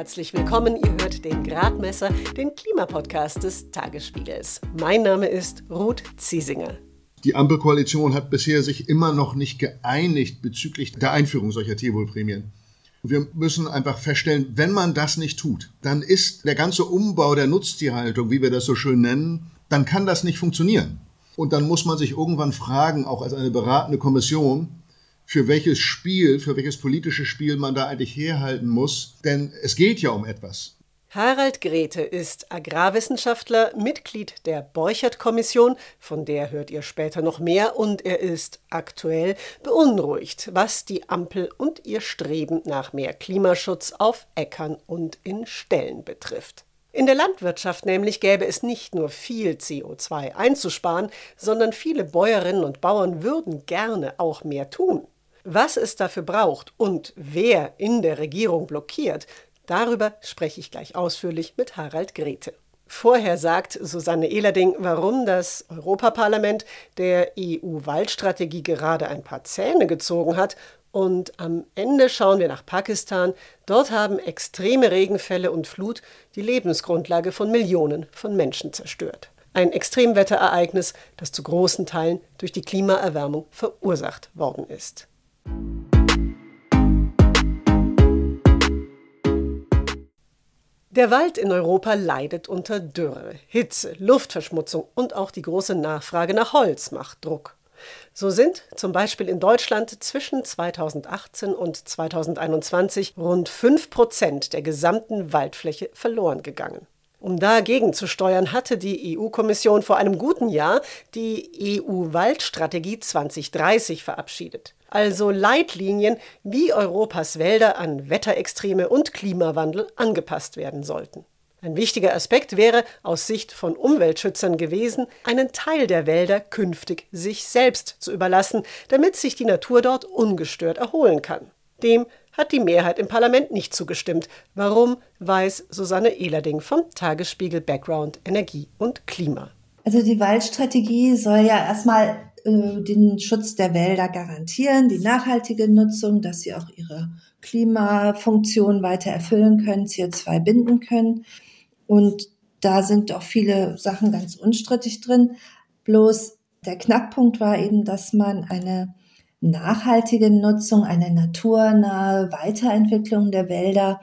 herzlich willkommen. Ihr hört den Gradmesser, den Klimapodcast des Tagesspiegels. Mein Name ist Ruth Ziesinger. Die Ampelkoalition hat bisher sich immer noch nicht geeinigt bezüglich der Einführung solcher Tierwohlprämien. Wir müssen einfach feststellen, wenn man das nicht tut, dann ist der ganze Umbau der Nutztierhaltung, wie wir das so schön nennen, dann kann das nicht funktionieren. Und dann muss man sich irgendwann fragen, auch als eine beratende Kommission, für welches Spiel, für welches politische Spiel man da eigentlich herhalten muss. Denn es geht ja um etwas. Harald Grete ist Agrarwissenschaftler, Mitglied der Borchert-Kommission, von der hört ihr später noch mehr, und er ist aktuell beunruhigt, was die Ampel und ihr Streben nach mehr Klimaschutz auf Äckern und in Ställen betrifft. In der Landwirtschaft nämlich gäbe es nicht nur viel CO2 einzusparen, sondern viele Bäuerinnen und Bauern würden gerne auch mehr tun. Was es dafür braucht und wer in der Regierung blockiert, Darüber spreche ich gleich ausführlich mit Harald Grete. Vorher sagt Susanne Ehlerding, warum das Europaparlament der EU-Waldstrategie gerade ein paar Zähne gezogen hat. Und am Ende schauen wir nach Pakistan. Dort haben extreme Regenfälle und Flut die Lebensgrundlage von Millionen von Menschen zerstört. Ein Extremwetterereignis, das zu großen Teilen durch die Klimaerwärmung verursacht worden ist. Der Wald in Europa leidet unter Dürre, Hitze, Luftverschmutzung und auch die große Nachfrage nach Holz macht Druck. So sind zum Beispiel in Deutschland zwischen 2018 und 2021 rund 5 Prozent der gesamten Waldfläche verloren gegangen. Um dagegen zu steuern, hatte die EU-Kommission vor einem guten Jahr die EU-Waldstrategie 2030 verabschiedet also Leitlinien, wie Europas Wälder an Wetterextreme und Klimawandel angepasst werden sollten. Ein wichtiger Aspekt wäre aus Sicht von Umweltschützern gewesen, einen Teil der Wälder künftig sich selbst zu überlassen, damit sich die Natur dort ungestört erholen kann. Dem hat die Mehrheit im Parlament nicht zugestimmt. Warum, weiß Susanne Ehlerding vom Tagesspiegel Background Energie und Klima. Also die Waldstrategie soll ja erstmal äh, den Schutz der Wälder garantieren, die nachhaltige Nutzung, dass sie auch ihre Klimafunktion weiter erfüllen können, CO2 binden können. Und da sind auch viele Sachen ganz unstrittig drin. Bloß der Knackpunkt war eben, dass man eine nachhaltige Nutzung, eine naturnahe Weiterentwicklung der Wälder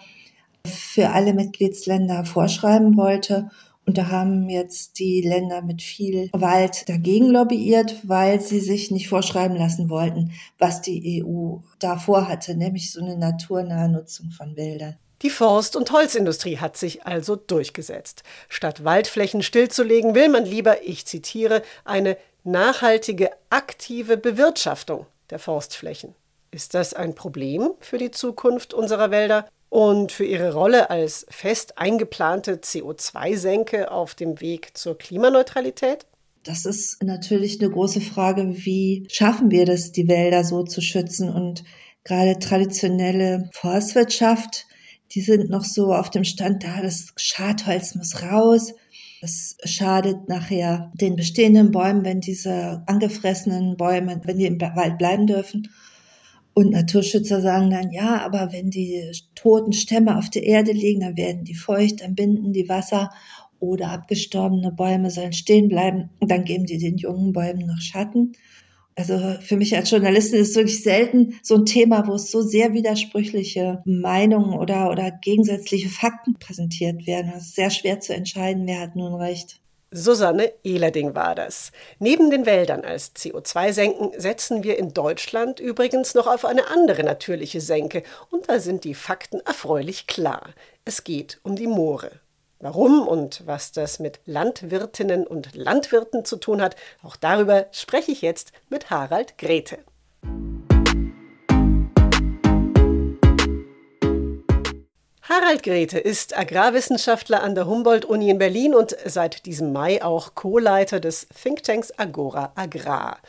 für alle Mitgliedsländer vorschreiben wollte und da haben jetzt die Länder mit viel Wald dagegen lobbyiert, weil sie sich nicht vorschreiben lassen wollten, was die EU davor hatte, nämlich so eine naturnahe Nutzung von Wäldern. Die Forst- und Holzindustrie hat sich also durchgesetzt. Statt Waldflächen stillzulegen, will man lieber, ich zitiere, eine nachhaltige, aktive Bewirtschaftung der Forstflächen. Ist das ein Problem für die Zukunft unserer Wälder? Und für ihre Rolle als fest eingeplante CO2-Senke auf dem Weg zur Klimaneutralität? Das ist natürlich eine große Frage, wie schaffen wir das, die Wälder so zu schützen und gerade traditionelle Forstwirtschaft, die sind noch so auf dem Stand da, das Schadholz muss raus. Das schadet nachher den bestehenden Bäumen, wenn diese angefressenen Bäume, wenn die im Wald bleiben dürfen. Und Naturschützer sagen dann, ja, aber wenn die toten Stämme auf der Erde liegen, dann werden die feucht, dann binden die Wasser oder abgestorbene Bäume sollen stehen bleiben. Und dann geben die den jungen Bäumen noch Schatten. Also für mich als Journalistin ist es wirklich selten so ein Thema, wo es so sehr widersprüchliche Meinungen oder, oder gegensätzliche Fakten präsentiert werden. Es ist sehr schwer zu entscheiden, wer hat nun recht. Susanne Ehlerding war das. Neben den Wäldern als CO2-Senken setzen wir in Deutschland übrigens noch auf eine andere natürliche Senke. Und da sind die Fakten erfreulich klar. Es geht um die Moore. Warum und was das mit Landwirtinnen und Landwirten zu tun hat, auch darüber spreche ich jetzt mit Harald Grete. Harald Grete ist Agrarwissenschaftler an der Humboldt-Uni in Berlin und seit diesem Mai auch Co-Leiter des Thinktanks Agora Agrar.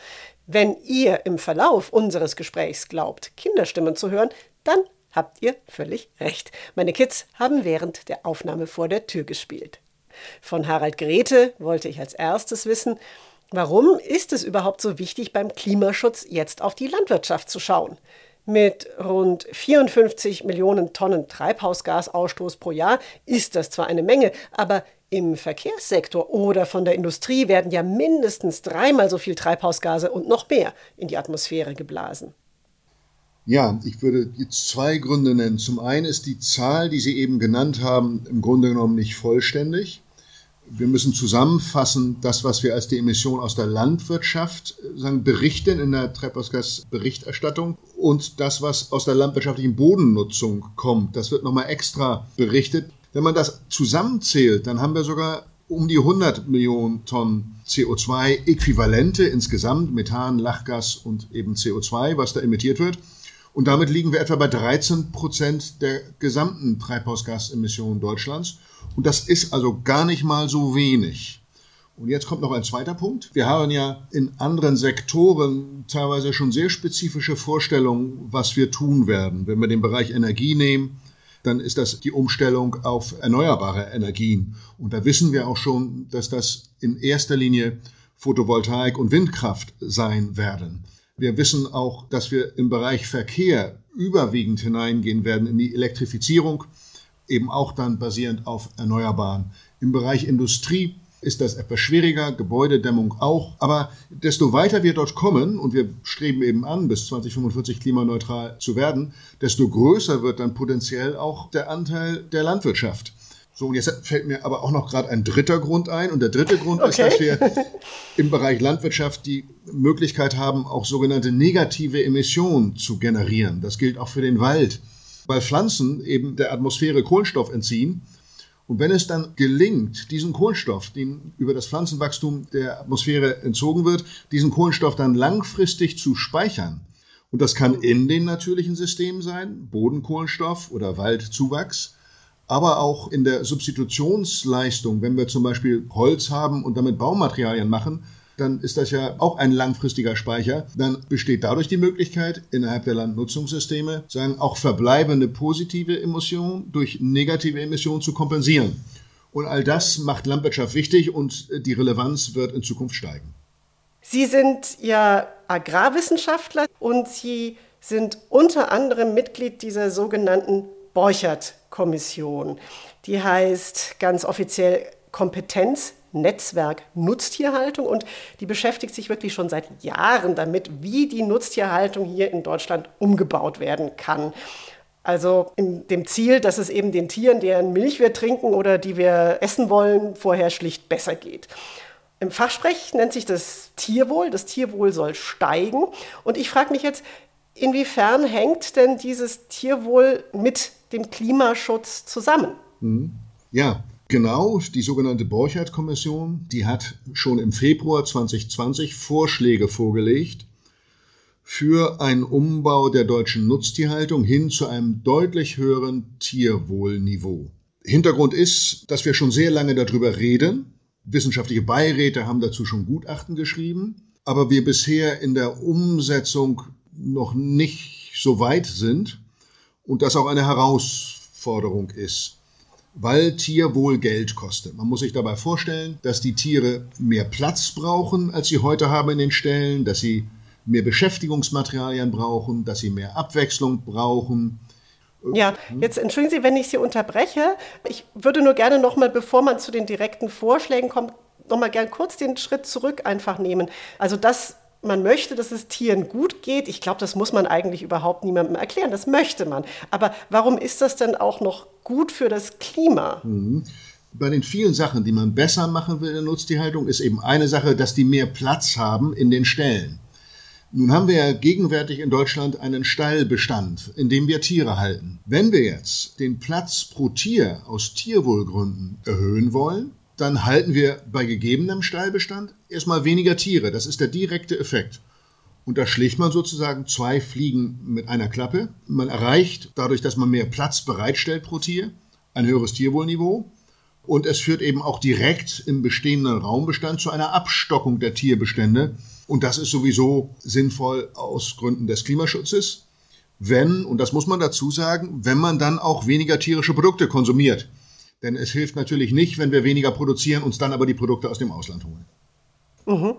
Wenn ihr im Verlauf unseres Gesprächs glaubt, Kinderstimmen zu hören, dann habt ihr völlig recht. Meine Kids haben während der Aufnahme vor der Tür gespielt. Von Harald Grete wollte ich als erstes wissen, warum ist es überhaupt so wichtig, beim Klimaschutz jetzt auf die Landwirtschaft zu schauen? Mit rund 54 Millionen Tonnen Treibhausgasausstoß pro Jahr ist das zwar eine Menge, aber im Verkehrssektor oder von der Industrie werden ja mindestens dreimal so viel Treibhausgase und noch mehr in die Atmosphäre geblasen. Ja, ich würde jetzt zwei Gründe nennen. Zum einen ist die Zahl, die Sie eben genannt haben, im Grunde genommen nicht vollständig wir müssen zusammenfassen, das, was wir als die Emission aus der Landwirtschaft äh, sagen, berichten in der Treibhausgasberichterstattung und das, was aus der landwirtschaftlichen Bodennutzung kommt, das wird nochmal extra berichtet. Wenn man das zusammenzählt, dann haben wir sogar um die 100 Millionen Tonnen CO2-Äquivalente insgesamt, Methan, Lachgas und eben CO2, was da emittiert wird. Und damit liegen wir etwa bei 13 Prozent der gesamten Treibhausgasemissionen Deutschlands. Und das ist also gar nicht mal so wenig. Und jetzt kommt noch ein zweiter Punkt. Wir haben ja in anderen Sektoren teilweise schon sehr spezifische Vorstellungen, was wir tun werden. Wenn wir den Bereich Energie nehmen, dann ist das die Umstellung auf erneuerbare Energien. Und da wissen wir auch schon, dass das in erster Linie Photovoltaik und Windkraft sein werden. Wir wissen auch, dass wir im Bereich Verkehr überwiegend hineingehen werden in die Elektrifizierung, eben auch dann basierend auf Erneuerbaren. Im Bereich Industrie ist das etwas schwieriger, Gebäudedämmung auch. Aber desto weiter wir dort kommen, und wir streben eben an, bis 2045 klimaneutral zu werden, desto größer wird dann potenziell auch der Anteil der Landwirtschaft. So, und jetzt fällt mir aber auch noch gerade ein dritter Grund ein. Und der dritte Grund okay. ist, dass wir im Bereich Landwirtschaft die Möglichkeit haben, auch sogenannte negative Emissionen zu generieren. Das gilt auch für den Wald, weil Pflanzen eben der Atmosphäre Kohlenstoff entziehen. Und wenn es dann gelingt, diesen Kohlenstoff, den über das Pflanzenwachstum der Atmosphäre entzogen wird, diesen Kohlenstoff dann langfristig zu speichern, und das kann in den natürlichen Systemen sein, Bodenkohlenstoff oder Waldzuwachs, aber auch in der Substitutionsleistung, wenn wir zum Beispiel Holz haben und damit Baumaterialien machen, dann ist das ja auch ein langfristiger Speicher. Dann besteht dadurch die Möglichkeit, innerhalb der Landnutzungssysteme sagen, auch verbleibende positive Emissionen durch negative Emissionen zu kompensieren. Und all das macht Landwirtschaft wichtig und die Relevanz wird in Zukunft steigen. Sie sind ja Agrarwissenschaftler und Sie sind unter anderem Mitglied dieser sogenannten Borchert-Kommission. Die heißt ganz offiziell Kompetenznetzwerk Nutztierhaltung und die beschäftigt sich wirklich schon seit Jahren damit, wie die Nutztierhaltung hier in Deutschland umgebaut werden kann. Also in dem Ziel, dass es eben den Tieren, deren Milch wir trinken oder die wir essen wollen, vorher schlicht besser geht. Im Fachsprech nennt sich das Tierwohl. Das Tierwohl soll steigen. Und ich frage mich jetzt, inwiefern hängt denn dieses Tierwohl mit dem Klimaschutz zusammen. Mhm. Ja, genau. Die sogenannte Borchardt-Kommission, die hat schon im Februar 2020 Vorschläge vorgelegt für einen Umbau der deutschen Nutztierhaltung hin zu einem deutlich höheren Tierwohlniveau. Hintergrund ist, dass wir schon sehr lange darüber reden. Wissenschaftliche Beiräte haben dazu schon Gutachten geschrieben, aber wir bisher in der Umsetzung noch nicht so weit sind und das auch eine Herausforderung ist, weil Tierwohl Geld kostet. Man muss sich dabei vorstellen, dass die Tiere mehr Platz brauchen, als sie heute haben in den Ställen, dass sie mehr Beschäftigungsmaterialien brauchen, dass sie mehr Abwechslung brauchen. Ja, jetzt entschuldigen Sie, wenn ich Sie unterbreche. Ich würde nur gerne noch mal, bevor man zu den direkten Vorschlägen kommt, noch mal gern kurz den Schritt zurück einfach nehmen. Also das man möchte, dass es Tieren gut geht. Ich glaube, das muss man eigentlich überhaupt niemandem erklären. Das möchte man. Aber warum ist das denn auch noch gut für das Klima? Mhm. Bei den vielen Sachen, die man besser machen will in der Nutztierhaltung, ist eben eine Sache, dass die mehr Platz haben in den Ställen. Nun haben wir ja gegenwärtig in Deutschland einen Stallbestand, in dem wir Tiere halten. Wenn wir jetzt den Platz pro Tier aus Tierwohlgründen erhöhen wollen, dann halten wir bei gegebenem Stallbestand erstmal weniger Tiere. Das ist der direkte Effekt. Und da schlägt man sozusagen zwei Fliegen mit einer Klappe. Man erreicht dadurch, dass man mehr Platz bereitstellt pro Tier, ein höheres Tierwohlniveau. Und es führt eben auch direkt im bestehenden Raumbestand zu einer Abstockung der Tierbestände. Und das ist sowieso sinnvoll aus Gründen des Klimaschutzes. Wenn, und das muss man dazu sagen, wenn man dann auch weniger tierische Produkte konsumiert. Denn es hilft natürlich nicht, wenn wir weniger produzieren, uns dann aber die Produkte aus dem Ausland holen. Mhm.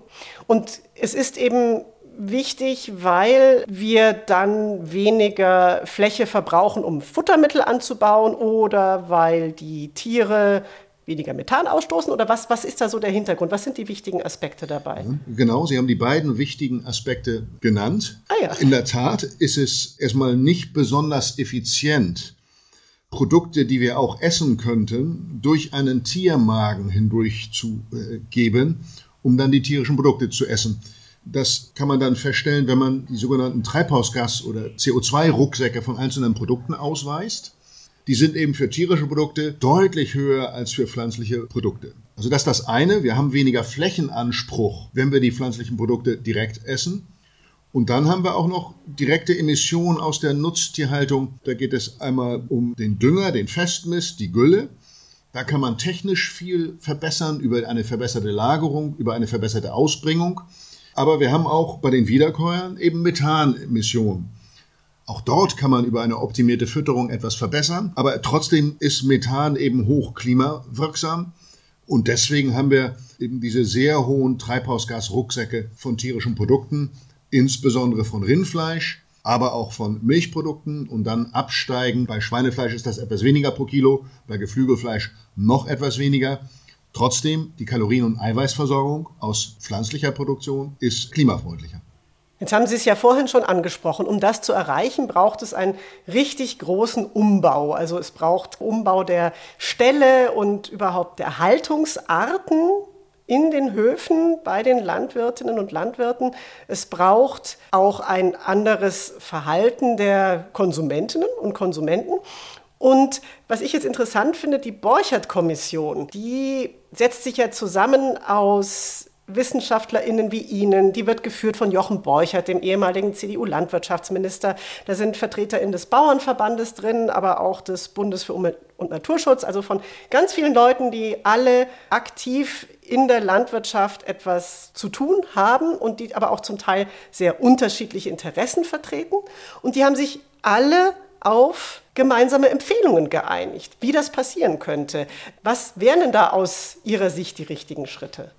Und es ist eben wichtig, weil wir dann weniger Fläche verbrauchen, um Futtermittel anzubauen oder weil die Tiere weniger Methan ausstoßen? Oder was, was ist da so der Hintergrund? Was sind die wichtigen Aspekte dabei? Genau, Sie haben die beiden wichtigen Aspekte genannt. Ah, ja. In der Tat ist es erstmal nicht besonders effizient, Produkte, die wir auch essen könnten, durch einen Tiermagen hindurch zu äh, geben, um dann die tierischen Produkte zu essen. Das kann man dann feststellen, wenn man die sogenannten Treibhausgas- oder CO2-Rucksäcke von einzelnen Produkten ausweist die sind eben für tierische Produkte deutlich höher als für pflanzliche Produkte. Also das ist das eine, wir haben weniger Flächenanspruch, wenn wir die pflanzlichen Produkte direkt essen. Und dann haben wir auch noch direkte Emissionen aus der Nutztierhaltung. Da geht es einmal um den Dünger, den Festmist, die Gülle. Da kann man technisch viel verbessern über eine verbesserte Lagerung, über eine verbesserte Ausbringung. Aber wir haben auch bei den Wiederkäuern eben Methanemissionen. Auch dort kann man über eine optimierte Fütterung etwas verbessern, aber trotzdem ist Methan eben hoch klimawirksam. Und deswegen haben wir eben diese sehr hohen Treibhausgasrucksäcke von tierischen Produkten, insbesondere von Rindfleisch, aber auch von Milchprodukten und dann absteigen. Bei Schweinefleisch ist das etwas weniger pro Kilo, bei Geflügelfleisch noch etwas weniger. Trotzdem, die Kalorien- und Eiweißversorgung aus pflanzlicher Produktion ist klimafreundlicher. Jetzt haben Sie es ja vorhin schon angesprochen. Um das zu erreichen, braucht es einen richtig großen Umbau. Also es braucht Umbau der Ställe und überhaupt der Haltungsarten in den Höfen bei den Landwirtinnen und Landwirten. Es braucht auch ein anderes Verhalten der Konsumentinnen und Konsumenten. Und was ich jetzt interessant finde, die Borchert-Kommission, die setzt sich ja zusammen aus WissenschaftlerInnen wie Ihnen. Die wird geführt von Jochen Borchert, dem ehemaligen CDU-Landwirtschaftsminister. Da sind VertreterInnen des Bauernverbandes drin, aber auch des Bundes für Umwelt und Naturschutz, also von ganz vielen Leuten, die alle aktiv in der Landwirtschaft etwas zu tun haben und die aber auch zum Teil sehr unterschiedliche Interessen vertreten. Und die haben sich alle auf gemeinsame Empfehlungen geeinigt, wie das passieren könnte. Was wären denn da aus Ihrer Sicht die richtigen Schritte?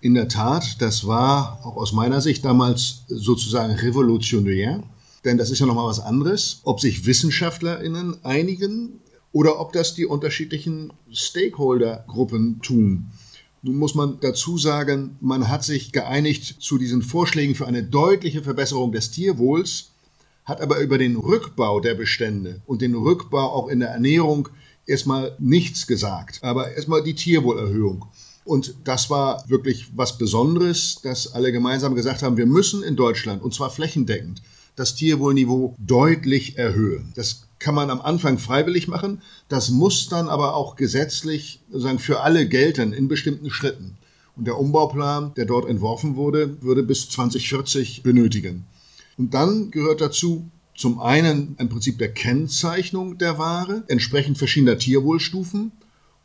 In der Tat, das war auch aus meiner Sicht damals sozusagen revolutionär, denn das ist ja nochmal was anderes, ob sich WissenschaftlerInnen einigen oder ob das die unterschiedlichen Stakeholder-Gruppen tun. Nun muss man dazu sagen, man hat sich geeinigt zu diesen Vorschlägen für eine deutliche Verbesserung des Tierwohls, hat aber über den Rückbau der Bestände und den Rückbau auch in der Ernährung erstmal nichts gesagt, aber erstmal die Tierwohlerhöhung. Und das war wirklich was Besonderes, dass alle gemeinsam gesagt haben, wir müssen in Deutschland, und zwar flächendeckend, das Tierwohlniveau deutlich erhöhen. Das kann man am Anfang freiwillig machen, das muss dann aber auch gesetzlich sozusagen für alle gelten in bestimmten Schritten. Und der Umbauplan, der dort entworfen wurde, würde bis 2040 benötigen. Und dann gehört dazu zum einen ein Prinzip der Kennzeichnung der Ware, entsprechend verschiedener Tierwohlstufen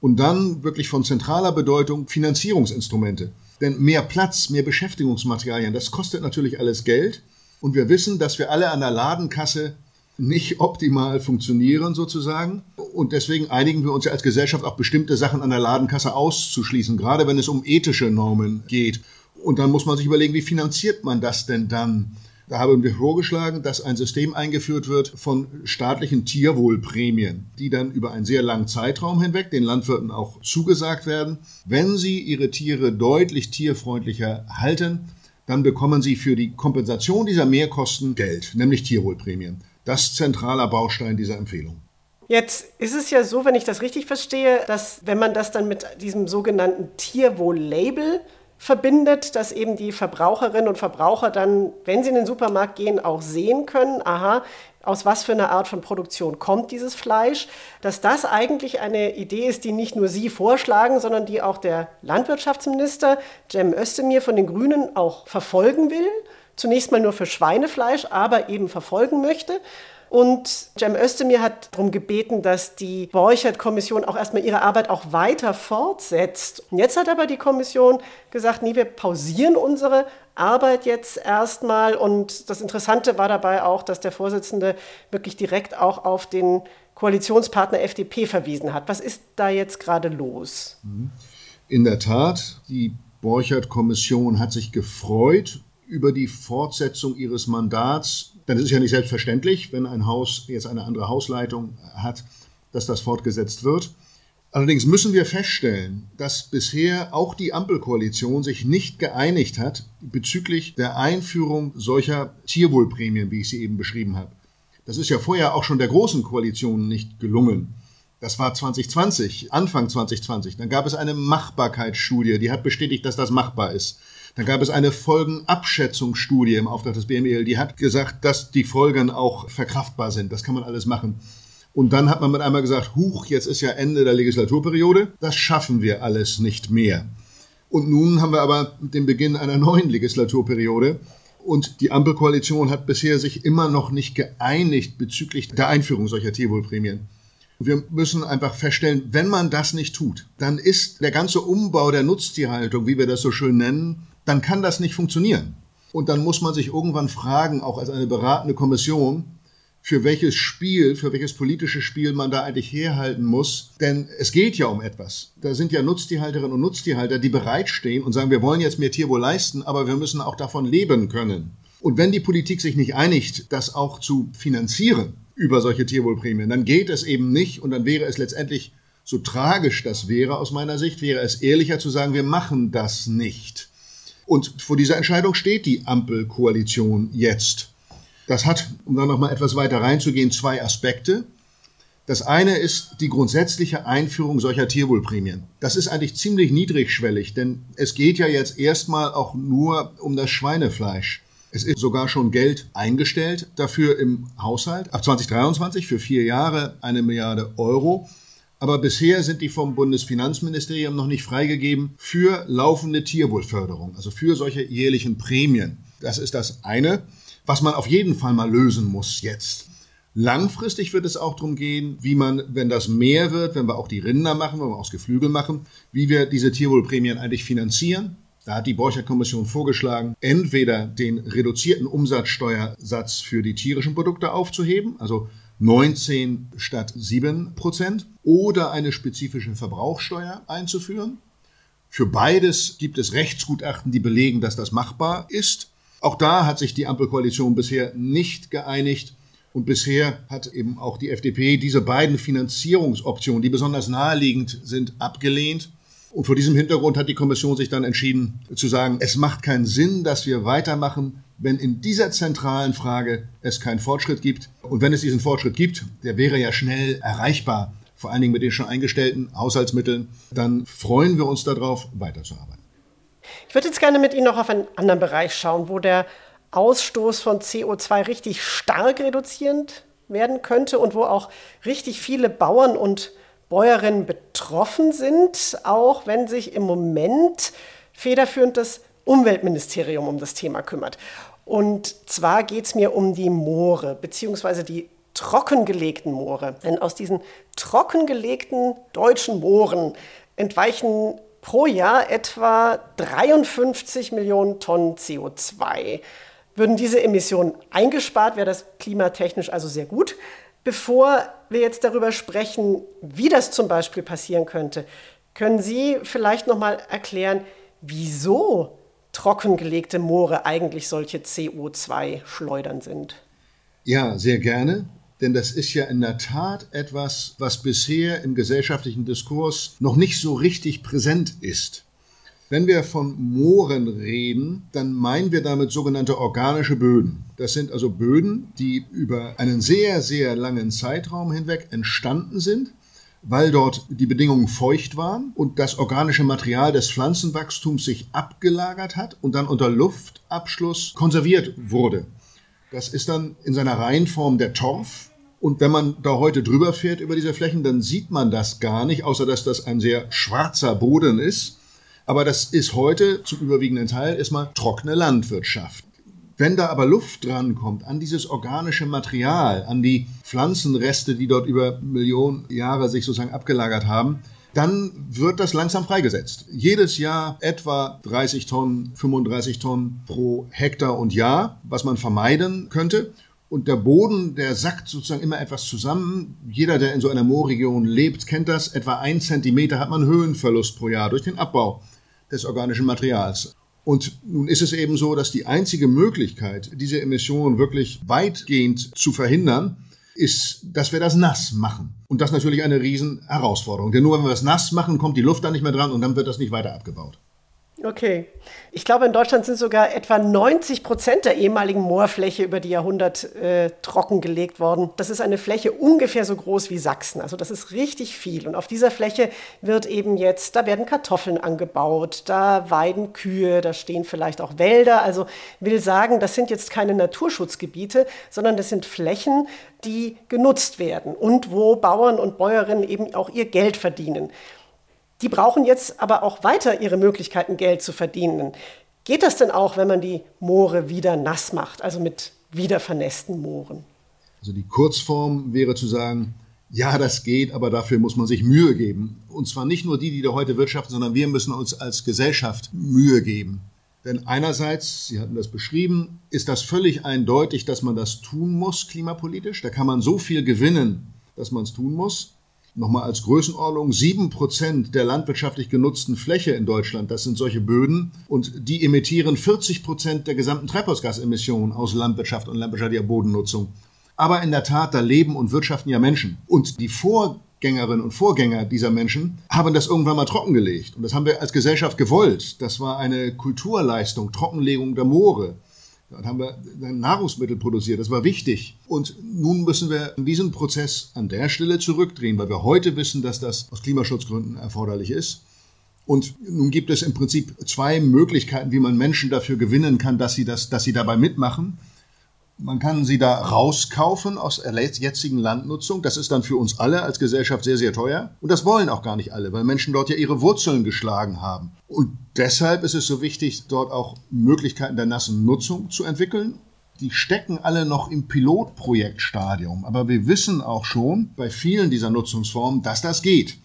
und dann wirklich von zentraler Bedeutung Finanzierungsinstrumente. Denn mehr Platz, mehr Beschäftigungsmaterialien, das kostet natürlich alles Geld. Und wir wissen, dass wir alle an der Ladenkasse nicht optimal funktionieren sozusagen. Und deswegen einigen wir uns ja als Gesellschaft auch bestimmte Sachen an der Ladenkasse auszuschließen, gerade wenn es um ethische Normen geht. Und dann muss man sich überlegen, wie finanziert man das denn dann? Da haben wir vorgeschlagen, dass ein System eingeführt wird von staatlichen Tierwohlprämien, die dann über einen sehr langen Zeitraum hinweg den Landwirten auch zugesagt werden. Wenn sie ihre Tiere deutlich tierfreundlicher halten, dann bekommen sie für die Kompensation dieser Mehrkosten Geld, nämlich Tierwohlprämien. Das zentraler Baustein dieser Empfehlung. Jetzt ist es ja so, wenn ich das richtig verstehe, dass wenn man das dann mit diesem sogenannten Tierwohl-Label verbindet, dass eben die Verbraucherinnen und Verbraucher dann, wenn sie in den Supermarkt gehen, auch sehen können, aha, aus was für einer Art von Produktion kommt dieses Fleisch, dass das eigentlich eine Idee ist, die nicht nur Sie vorschlagen, sondern die auch der Landwirtschaftsminister Cem Özdemir von den Grünen auch verfolgen will. Zunächst mal nur für Schweinefleisch, aber eben verfolgen möchte. Und Cem Özdemir hat darum gebeten, dass die Borchert-Kommission auch erstmal ihre Arbeit auch weiter fortsetzt. Und jetzt hat aber die Kommission gesagt, nee, wir pausieren unsere Arbeit jetzt erstmal. Und das Interessante war dabei auch, dass der Vorsitzende wirklich direkt auch auf den Koalitionspartner FDP verwiesen hat. Was ist da jetzt gerade los? In der Tat, die Borchert-Kommission hat sich gefreut über die Fortsetzung ihres Mandats. Denn es ist ja nicht selbstverständlich, wenn ein Haus jetzt eine andere Hausleitung hat, dass das fortgesetzt wird. Allerdings müssen wir feststellen, dass bisher auch die Ampelkoalition sich nicht geeinigt hat bezüglich der Einführung solcher Tierwohlprämien, wie ich sie eben beschrieben habe. Das ist ja vorher auch schon der großen Koalition nicht gelungen. Das war 2020, Anfang 2020. Dann gab es eine Machbarkeitsstudie, die hat bestätigt, dass das machbar ist. Dann gab es eine Folgenabschätzungsstudie im Auftrag des BMEL, die hat gesagt, dass die Folgen auch verkraftbar sind. Das kann man alles machen. Und dann hat man mit einmal gesagt, huch, jetzt ist ja Ende der Legislaturperiode, das schaffen wir alles nicht mehr. Und nun haben wir aber den Beginn einer neuen Legislaturperiode. Und die Ampelkoalition hat bisher sich immer noch nicht geeinigt bezüglich der Einführung solcher Tierwohlprämien. Wir müssen einfach feststellen, wenn man das nicht tut, dann ist der ganze Umbau der Nutztierhaltung, wie wir das so schön nennen, dann kann das nicht funktionieren. Und dann muss man sich irgendwann fragen, auch als eine beratende Kommission, für welches Spiel, für welches politische Spiel man da eigentlich herhalten muss. Denn es geht ja um etwas. Da sind ja Nutztierhalterinnen und Nutztierhalter, die bereitstehen und sagen, wir wollen jetzt mehr Tierwohl leisten, aber wir müssen auch davon leben können. Und wenn die Politik sich nicht einigt, das auch zu finanzieren über solche Tierwohlprämien, dann geht es eben nicht und dann wäre es letztendlich, so tragisch das wäre aus meiner Sicht, wäre es ehrlicher zu sagen, wir machen das nicht. Und vor dieser Entscheidung steht die Ampelkoalition jetzt. Das hat, um dann nochmal etwas weiter reinzugehen, zwei Aspekte. Das eine ist die grundsätzliche Einführung solcher Tierwohlprämien. Das ist eigentlich ziemlich niedrigschwellig, denn es geht ja jetzt erstmal auch nur um das Schweinefleisch. Es ist sogar schon Geld eingestellt dafür im Haushalt. Ab 2023 für vier Jahre eine Milliarde Euro. Aber bisher sind die vom Bundesfinanzministerium noch nicht freigegeben für laufende Tierwohlförderung, also für solche jährlichen Prämien. Das ist das eine was man auf jeden Fall mal lösen muss jetzt. Langfristig wird es auch darum gehen, wie man, wenn das mehr wird, wenn wir auch die Rinder machen, wenn wir auch das Geflügel machen, wie wir diese Tierwohlprämien eigentlich finanzieren. Da hat die Borchert-Kommission vorgeschlagen, entweder den reduzierten Umsatzsteuersatz für die tierischen Produkte aufzuheben, also 19 statt 7 Prozent, oder eine spezifische Verbrauchsteuer einzuführen. Für beides gibt es Rechtsgutachten, die belegen, dass das machbar ist. Auch da hat sich die Ampelkoalition bisher nicht geeinigt. Und bisher hat eben auch die FDP diese beiden Finanzierungsoptionen, die besonders naheliegend sind, abgelehnt. Und vor diesem Hintergrund hat die Kommission sich dann entschieden zu sagen, es macht keinen Sinn, dass wir weitermachen, wenn in dieser zentralen Frage es keinen Fortschritt gibt. Und wenn es diesen Fortschritt gibt, der wäre ja schnell erreichbar, vor allen Dingen mit den schon eingestellten Haushaltsmitteln, dann freuen wir uns darauf, weiterzuarbeiten. Ich würde jetzt gerne mit Ihnen noch auf einen anderen Bereich schauen, wo der Ausstoß von CO2 richtig stark reduzierend werden könnte und wo auch richtig viele Bauern und Bäuerinnen betroffen sind, auch wenn sich im Moment federführend das Umweltministerium um das Thema kümmert. Und zwar geht es mir um die Moore, beziehungsweise die trockengelegten Moore. Denn aus diesen trockengelegten deutschen Mooren entweichen pro Jahr etwa 53 Millionen Tonnen CO2. Würden diese Emissionen eingespart, wäre das klimatechnisch also sehr gut. Bevor wir jetzt darüber sprechen, wie das zum Beispiel passieren könnte, können Sie vielleicht noch mal erklären, wieso trockengelegte Moore eigentlich solche CO2-Schleudern sind? Ja, sehr gerne. Denn das ist ja in der Tat etwas, was bisher im gesellschaftlichen Diskurs noch nicht so richtig präsent ist. Wenn wir von Mooren reden, dann meinen wir damit sogenannte organische Böden. Das sind also Böden, die über einen sehr, sehr langen Zeitraum hinweg entstanden sind, weil dort die Bedingungen feucht waren und das organische Material des Pflanzenwachstums sich abgelagert hat und dann unter Luftabschluss konserviert wurde. Das ist dann in seiner Reihenform der Torf, und wenn man da heute drüber fährt über diese Flächen, dann sieht man das gar nicht, außer dass das ein sehr schwarzer Boden ist. Aber das ist heute zum überwiegenden Teil erstmal trockene Landwirtschaft. Wenn da aber Luft drankommt an dieses organische Material, an die Pflanzenreste, die dort über Millionen Jahre sich sozusagen abgelagert haben, dann wird das langsam freigesetzt. Jedes Jahr etwa 30 Tonnen, 35 Tonnen pro Hektar und Jahr, was man vermeiden könnte. Und der Boden, der sackt sozusagen immer etwas zusammen. Jeder, der in so einer Moorregion lebt, kennt das. Etwa ein Zentimeter hat man Höhenverlust pro Jahr durch den Abbau des organischen Materials. Und nun ist es eben so, dass die einzige Möglichkeit, diese Emissionen wirklich weitgehend zu verhindern, ist, dass wir das nass machen. Und das ist natürlich eine Riesenherausforderung. Denn nur wenn wir das nass machen, kommt die Luft da nicht mehr dran und dann wird das nicht weiter abgebaut. Okay. Ich glaube, in Deutschland sind sogar etwa 90 Prozent der ehemaligen Moorfläche über die Jahrhundert äh, trockengelegt worden. Das ist eine Fläche ungefähr so groß wie Sachsen. Also das ist richtig viel. Und auf dieser Fläche wird eben jetzt, da werden Kartoffeln angebaut, da weiden Kühe, da stehen vielleicht auch Wälder. Also will sagen, das sind jetzt keine Naturschutzgebiete, sondern das sind Flächen, die genutzt werden und wo Bauern und Bäuerinnen eben auch ihr Geld verdienen. Die brauchen jetzt aber auch weiter ihre Möglichkeiten, Geld zu verdienen. Geht das denn auch, wenn man die Moore wieder nass macht, also mit wieder vernässten Mooren? Also die Kurzform wäre zu sagen, ja, das geht, aber dafür muss man sich Mühe geben. Und zwar nicht nur die, die da heute wirtschaften, sondern wir müssen uns als Gesellschaft Mühe geben. Denn einerseits, Sie hatten das beschrieben, ist das völlig eindeutig, dass man das tun muss klimapolitisch. Da kann man so viel gewinnen, dass man es tun muss. Nochmal als Größenordnung, sieben Prozent der landwirtschaftlich genutzten Fläche in Deutschland, das sind solche Böden und die emittieren 40 Prozent der gesamten Treibhausgasemissionen aus Landwirtschaft und landwirtschaftlicher Bodennutzung. Aber in der Tat, da leben und wirtschaften ja Menschen. Und die Vorgängerinnen und Vorgänger dieser Menschen haben das irgendwann mal trockengelegt. Und das haben wir als Gesellschaft gewollt. Das war eine Kulturleistung, Trockenlegung der Moore. Dann haben wir Nahrungsmittel produziert, das war wichtig. Und nun müssen wir diesen Prozess an der Stelle zurückdrehen, weil wir heute wissen, dass das aus Klimaschutzgründen erforderlich ist. Und nun gibt es im Prinzip zwei Möglichkeiten, wie man Menschen dafür gewinnen kann, dass sie, das, dass sie dabei mitmachen. Man kann sie da rauskaufen aus der jetzigen Landnutzung. Das ist dann für uns alle als Gesellschaft sehr, sehr teuer. Und das wollen auch gar nicht alle, weil Menschen dort ja ihre Wurzeln geschlagen haben. Und deshalb ist es so wichtig, dort auch Möglichkeiten der nassen Nutzung zu entwickeln. Die stecken alle noch im Pilotprojektstadium. Aber wir wissen auch schon bei vielen dieser Nutzungsformen, dass das geht.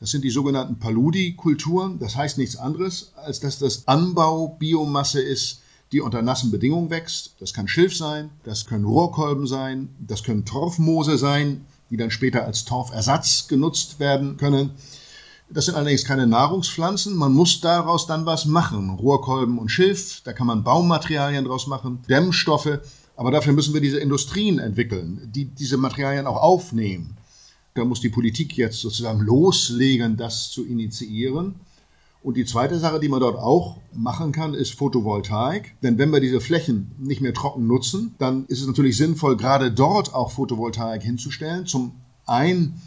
Das sind die sogenannten Paludi-Kulturen. Das heißt nichts anderes, als dass das Anbaubiomasse ist, die unter nassen Bedingungen wächst. Das kann Schilf sein, das können Rohrkolben sein, das können Torfmoose sein, die dann später als Torfersatz genutzt werden können. Das sind allerdings keine Nahrungspflanzen. Man muss daraus dann was machen. Rohrkolben und Schilf, da kann man Baumaterialien draus machen, Dämmstoffe. Aber dafür müssen wir diese Industrien entwickeln, die diese Materialien auch aufnehmen. Da muss die Politik jetzt sozusagen loslegen, das zu initiieren. Und die zweite Sache, die man dort auch machen kann, ist Photovoltaik. Denn wenn wir diese Flächen nicht mehr trocken nutzen, dann ist es natürlich sinnvoll, gerade dort auch Photovoltaik hinzustellen. Zum einen,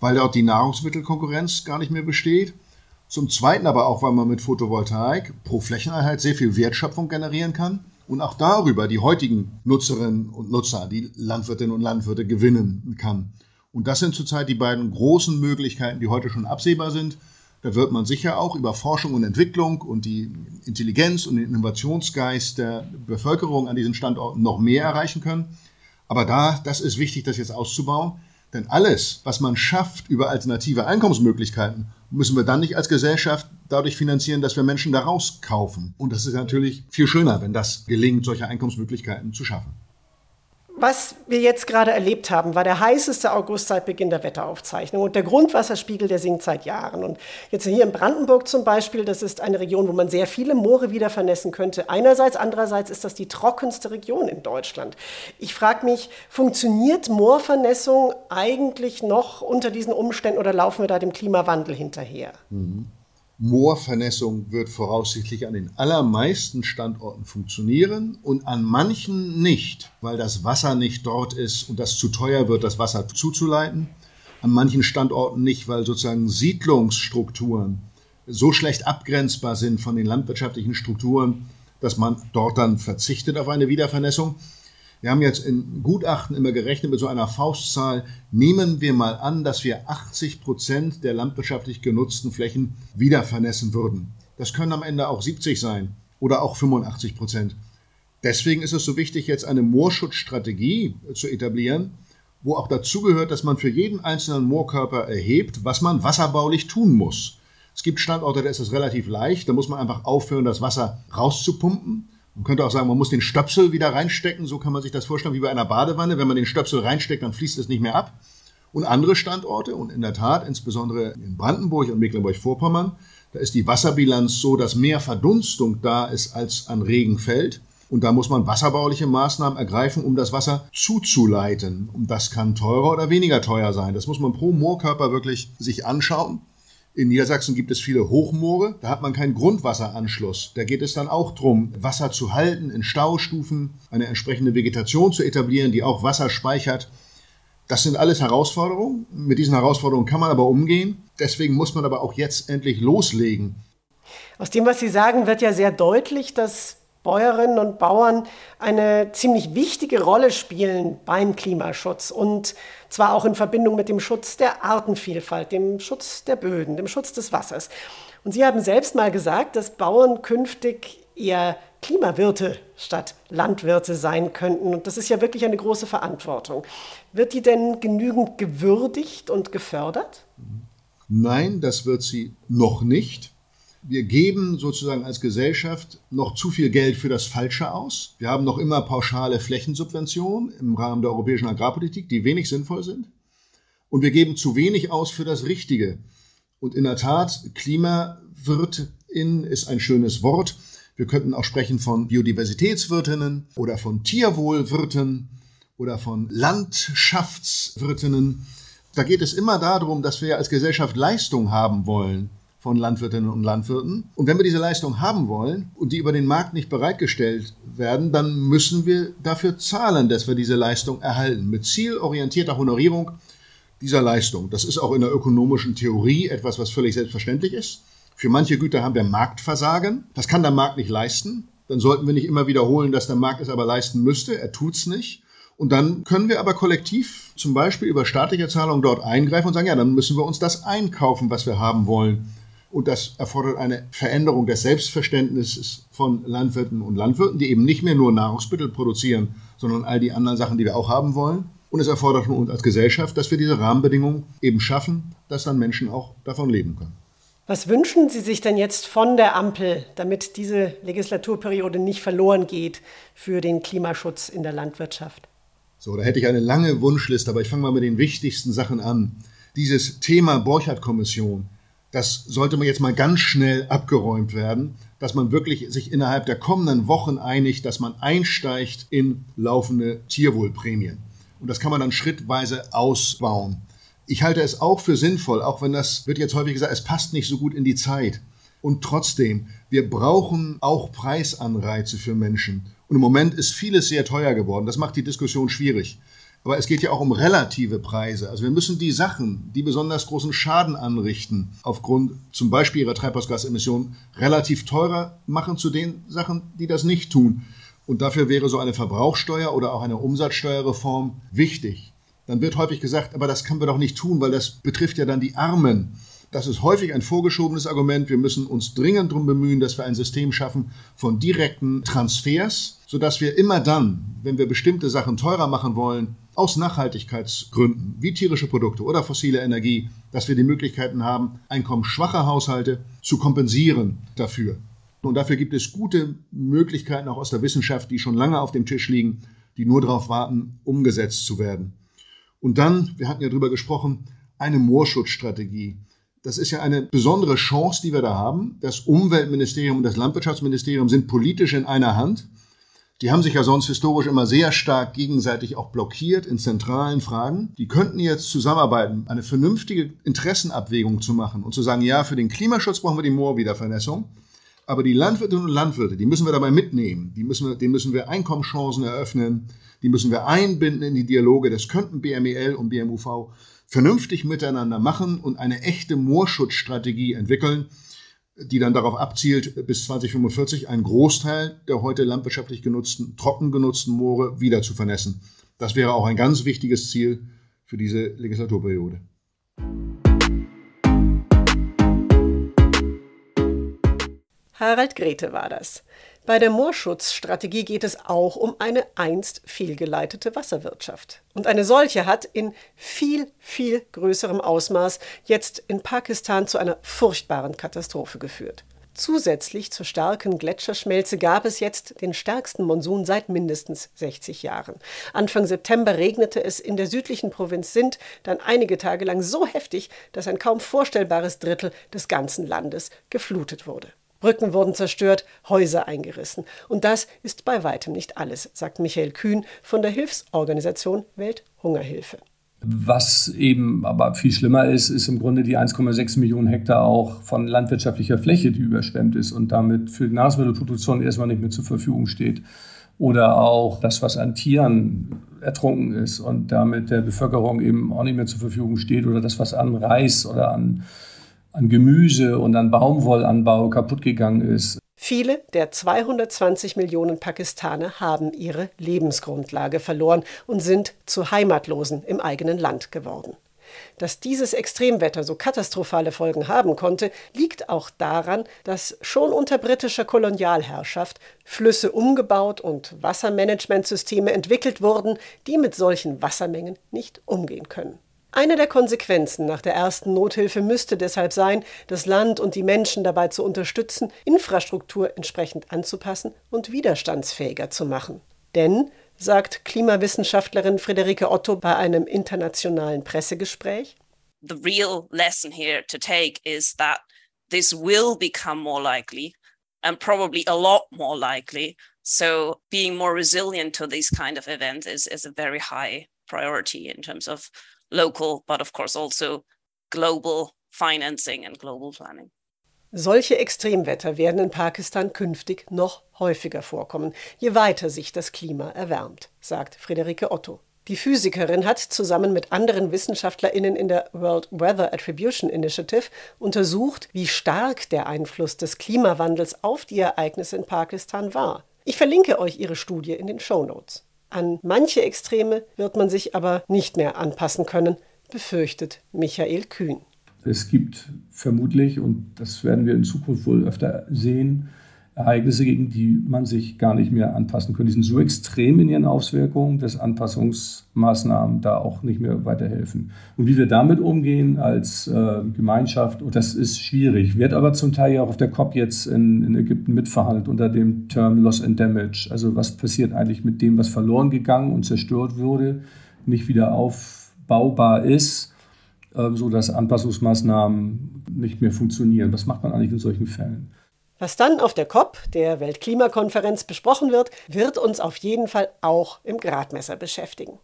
weil dort die Nahrungsmittelkonkurrenz gar nicht mehr besteht. Zum zweiten aber auch, weil man mit Photovoltaik pro Flächeneinheit sehr viel Wertschöpfung generieren kann und auch darüber die heutigen Nutzerinnen und Nutzer, die Landwirtinnen und Landwirte gewinnen kann. Und das sind zurzeit die beiden großen Möglichkeiten, die heute schon absehbar sind. Da wird man sicher auch über Forschung und Entwicklung und die Intelligenz und den Innovationsgeist der Bevölkerung an diesen Standorten noch mehr erreichen können. Aber da, das ist wichtig, das jetzt auszubauen. Denn alles, was man schafft über alternative Einkommensmöglichkeiten, müssen wir dann nicht als Gesellschaft dadurch finanzieren, dass wir Menschen da rauskaufen. Und das ist natürlich viel schöner, wenn das gelingt, solche Einkommensmöglichkeiten zu schaffen. Was wir jetzt gerade erlebt haben, war der heißeste August seit Beginn der Wetteraufzeichnung und der Grundwasserspiegel, der sinkt seit Jahren. Und jetzt hier in Brandenburg zum Beispiel, das ist eine Region, wo man sehr viele Moore wieder vernässen könnte. Einerseits, andererseits ist das die trockenste Region in Deutschland. Ich frage mich, funktioniert Moorvernässung eigentlich noch unter diesen Umständen oder laufen wir da dem Klimawandel hinterher? Mhm. Moorvernässung wird voraussichtlich an den allermeisten Standorten funktionieren und an manchen nicht, weil das Wasser nicht dort ist und das zu teuer wird, das Wasser zuzuleiten. An manchen Standorten nicht, weil sozusagen Siedlungsstrukturen so schlecht abgrenzbar sind von den landwirtschaftlichen Strukturen, dass man dort dann verzichtet auf eine Wiedervernässung. Wir haben jetzt in Gutachten immer gerechnet mit so einer Faustzahl. Nehmen wir mal an, dass wir 80 Prozent der landwirtschaftlich genutzten Flächen wieder vernässen würden. Das können am Ende auch 70 sein oder auch 85 Prozent. Deswegen ist es so wichtig, jetzt eine Moorschutzstrategie zu etablieren, wo auch dazu gehört, dass man für jeden einzelnen Moorkörper erhebt, was man wasserbaulich tun muss. Es gibt Standorte, da ist es relativ leicht, da muss man einfach aufhören, das Wasser rauszupumpen. Man könnte auch sagen, man muss den Stöpsel wieder reinstecken. So kann man sich das vorstellen wie bei einer Badewanne. Wenn man den Stöpsel reinsteckt, dann fließt es nicht mehr ab. Und andere Standorte, und in der Tat, insbesondere in Brandenburg und Mecklenburg-Vorpommern, Da ist die Wasserbilanz so, dass mehr Verdunstung da ist, als an Regen fällt. Und da muss man wasserbauliche Maßnahmen ergreifen, um das Wasser zuzuleiten. Und das kann teurer oder weniger teuer sein. Das muss man pro Moorkörper wirklich sich anschauen. In Niedersachsen gibt es viele Hochmoore, da hat man keinen Grundwasseranschluss. Da geht es dann auch darum, Wasser zu halten in Staustufen, eine entsprechende Vegetation zu etablieren, die auch Wasser speichert. Das sind alles Herausforderungen. Mit diesen Herausforderungen kann man aber umgehen. Deswegen muss man aber auch jetzt endlich loslegen. Aus dem, was Sie sagen, wird ja sehr deutlich, dass Bäuerinnen und Bauern eine ziemlich wichtige Rolle spielen beim Klimaschutz und zwar auch in Verbindung mit dem Schutz der Artenvielfalt, dem Schutz der Böden, dem Schutz des Wassers. Und Sie haben selbst mal gesagt, dass Bauern künftig eher Klimawirte statt Landwirte sein könnten. Und das ist ja wirklich eine große Verantwortung. Wird die denn genügend gewürdigt und gefördert? Nein, das wird sie noch nicht wir geben sozusagen als Gesellschaft noch zu viel Geld für das Falsche aus. Wir haben noch immer pauschale Flächensubventionen im Rahmen der europäischen Agrarpolitik, die wenig sinnvoll sind. Und wir geben zu wenig aus für das Richtige. Und in der Tat, Klimawirtin ist ein schönes Wort. Wir könnten auch sprechen von Biodiversitätswirtinnen oder von Tierwohlwirten oder von Landschaftswirtinnen. Da geht es immer darum, dass wir als Gesellschaft Leistung haben wollen von Landwirtinnen und Landwirten. Und wenn wir diese Leistung haben wollen und die über den Markt nicht bereitgestellt werden, dann müssen wir dafür zahlen, dass wir diese Leistung erhalten. Mit zielorientierter Honorierung dieser Leistung. Das ist auch in der ökonomischen Theorie etwas, was völlig selbstverständlich ist. Für manche Güter haben wir Marktversagen. Das kann der Markt nicht leisten. Dann sollten wir nicht immer wiederholen, dass der Markt es aber leisten müsste. Er tut's nicht. Und dann können wir aber kollektiv zum Beispiel über staatliche Zahlungen dort eingreifen und sagen, ja, dann müssen wir uns das einkaufen, was wir haben wollen. Und das erfordert eine Veränderung des Selbstverständnisses von Landwirten und Landwirten, die eben nicht mehr nur Nahrungsmittel produzieren, sondern all die anderen Sachen, die wir auch haben wollen. Und es erfordert von uns als Gesellschaft, dass wir diese Rahmenbedingungen eben schaffen, dass dann Menschen auch davon leben können. Was wünschen Sie sich denn jetzt von der Ampel, damit diese Legislaturperiode nicht verloren geht für den Klimaschutz in der Landwirtschaft? So, da hätte ich eine lange Wunschliste, aber ich fange mal mit den wichtigsten Sachen an. Dieses Thema Borchardt-Kommission, das sollte man jetzt mal ganz schnell abgeräumt werden, dass man wirklich sich innerhalb der kommenden Wochen einigt, dass man einsteigt in laufende Tierwohlprämien. Und das kann man dann schrittweise ausbauen. Ich halte es auch für sinnvoll, auch wenn das wird jetzt häufig gesagt, es passt nicht so gut in die Zeit. Und trotzdem, wir brauchen auch Preisanreize für Menschen. Und im Moment ist vieles sehr teuer geworden. Das macht die Diskussion schwierig. Aber es geht ja auch um relative Preise. Also wir müssen die Sachen, die besonders großen Schaden anrichten, aufgrund zum Beispiel ihrer Treibhausgasemissionen, relativ teurer machen zu den Sachen, die das nicht tun. Und dafür wäre so eine Verbrauchsteuer oder auch eine Umsatzsteuerreform wichtig. Dann wird häufig gesagt, aber das können wir doch nicht tun, weil das betrifft ja dann die Armen. Das ist häufig ein vorgeschobenes Argument. Wir müssen uns dringend darum bemühen, dass wir ein System schaffen von direkten Transfers, sodass wir immer dann, wenn wir bestimmte Sachen teurer machen wollen, aus Nachhaltigkeitsgründen, wie tierische Produkte oder fossile Energie, dass wir die Möglichkeiten haben, einkommensschwache Haushalte zu kompensieren dafür. Und dafür gibt es gute Möglichkeiten auch aus der Wissenschaft, die schon lange auf dem Tisch liegen, die nur darauf warten, umgesetzt zu werden. Und dann, wir hatten ja drüber gesprochen, eine Moorschutzstrategie. Das ist ja eine besondere Chance, die wir da haben. Das Umweltministerium und das Landwirtschaftsministerium sind politisch in einer Hand. Die haben sich ja sonst historisch immer sehr stark gegenseitig auch blockiert in zentralen Fragen. Die könnten jetzt zusammenarbeiten, eine vernünftige Interessenabwägung zu machen und zu sagen, ja, für den Klimaschutz brauchen wir die Moorwiedervernässung. Aber die Landwirtinnen und Landwirte, die müssen wir dabei mitnehmen. Die müssen wir, denen müssen wir Einkommenschancen eröffnen. Die müssen wir einbinden in die Dialoge. Das könnten BMEL und BMUV vernünftig miteinander machen und eine echte Moorschutzstrategie entwickeln, die dann darauf abzielt, bis 2045 einen Großteil der heute landwirtschaftlich genutzten, trocken genutzten Moore wieder zu vernässen. Das wäre auch ein ganz wichtiges Ziel für diese Legislaturperiode. Harald Grete war das. Bei der Moorschutzstrategie geht es auch um eine einst fehlgeleitete Wasserwirtschaft. Und eine solche hat in viel, viel größerem Ausmaß jetzt in Pakistan zu einer furchtbaren Katastrophe geführt. Zusätzlich zur starken Gletscherschmelze gab es jetzt den stärksten Monsun seit mindestens 60 Jahren. Anfang September regnete es in der südlichen Provinz Sindh dann einige Tage lang so heftig, dass ein kaum vorstellbares Drittel des ganzen Landes geflutet wurde. Brücken wurden zerstört, Häuser eingerissen. Und das ist bei weitem nicht alles, sagt Michael Kühn von der Hilfsorganisation Welthungerhilfe. Was eben aber viel schlimmer ist, ist im Grunde die 1,6 Millionen Hektar auch von landwirtschaftlicher Fläche, die überschwemmt ist und damit für die Nahrungsmittelproduktion erstmal nicht mehr zur Verfügung steht. Oder auch das, was an Tieren ertrunken ist und damit der Bevölkerung eben auch nicht mehr zur Verfügung steht. Oder das, was an Reis oder an an Gemüse und an Baumwollanbau kaputt gegangen ist. Viele der 220 Millionen Pakistaner haben ihre Lebensgrundlage verloren und sind zu Heimatlosen im eigenen Land geworden. Dass dieses Extremwetter so katastrophale Folgen haben konnte, liegt auch daran, dass schon unter britischer Kolonialherrschaft Flüsse umgebaut und Wassermanagementsysteme entwickelt wurden, die mit solchen Wassermengen nicht umgehen können. Eine der Konsequenzen nach der ersten Nothilfe müsste deshalb sein, das Land und die Menschen dabei zu unterstützen, Infrastruktur entsprechend anzupassen und widerstandsfähiger zu machen. Denn, sagt Klimawissenschaftlerin Friederike Otto bei einem internationalen Pressegespräch, The real lesson here to take is that this will become more likely and probably a lot more likely. So being more resilient to these kind of events is, is a very high priority in terms of local, but of course also global financing and global planning. Solche Extremwetter werden in Pakistan künftig noch häufiger vorkommen, je weiter sich das Klima erwärmt, sagt Friederike Otto. Die Physikerin hat zusammen mit anderen Wissenschaftlerinnen in der World Weather Attribution Initiative untersucht, wie stark der Einfluss des Klimawandels auf die Ereignisse in Pakistan war. Ich verlinke euch ihre Studie in den Show Notes. An manche Extreme wird man sich aber nicht mehr anpassen können, befürchtet Michael Kühn. Es gibt vermutlich, und das werden wir in Zukunft wohl öfter sehen, Ereignisse, gegen die man sich gar nicht mehr anpassen kann. Die sind so extrem in ihren Auswirkungen, dass Anpassungsmaßnahmen da auch nicht mehr weiterhelfen. Und wie wir damit umgehen als äh, Gemeinschaft, das ist schwierig. Wird aber zum Teil ja auch auf der COP jetzt in, in Ägypten mitverhandelt unter dem Term Loss and Damage. Also was passiert eigentlich mit dem, was verloren gegangen und zerstört wurde, nicht wieder aufbaubar ist, äh, so dass Anpassungsmaßnahmen nicht mehr funktionieren. Was macht man eigentlich in solchen Fällen? Was dann auf der COP, der Weltklimakonferenz, besprochen wird, wird uns auf jeden Fall auch im Gradmesser beschäftigen.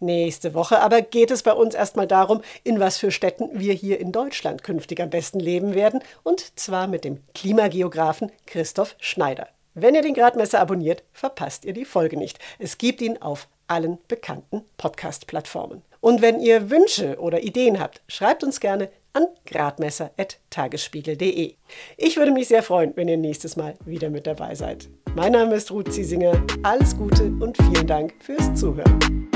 Nächste Woche aber geht es bei uns erstmal darum, in was für Städten wir hier in Deutschland künftig am besten leben werden, und zwar mit dem Klimageografen Christoph Schneider. Wenn ihr den Gradmesser abonniert, verpasst ihr die Folge nicht. Es gibt ihn auf allen bekannten Podcast-Plattformen. Und wenn ihr Wünsche oder Ideen habt, schreibt uns gerne an gradmesser.tagesspiegel.de. Ich würde mich sehr freuen, wenn ihr nächstes Mal wieder mit dabei seid. Mein Name ist Ruth Ziesinger. Alles Gute und vielen Dank fürs Zuhören.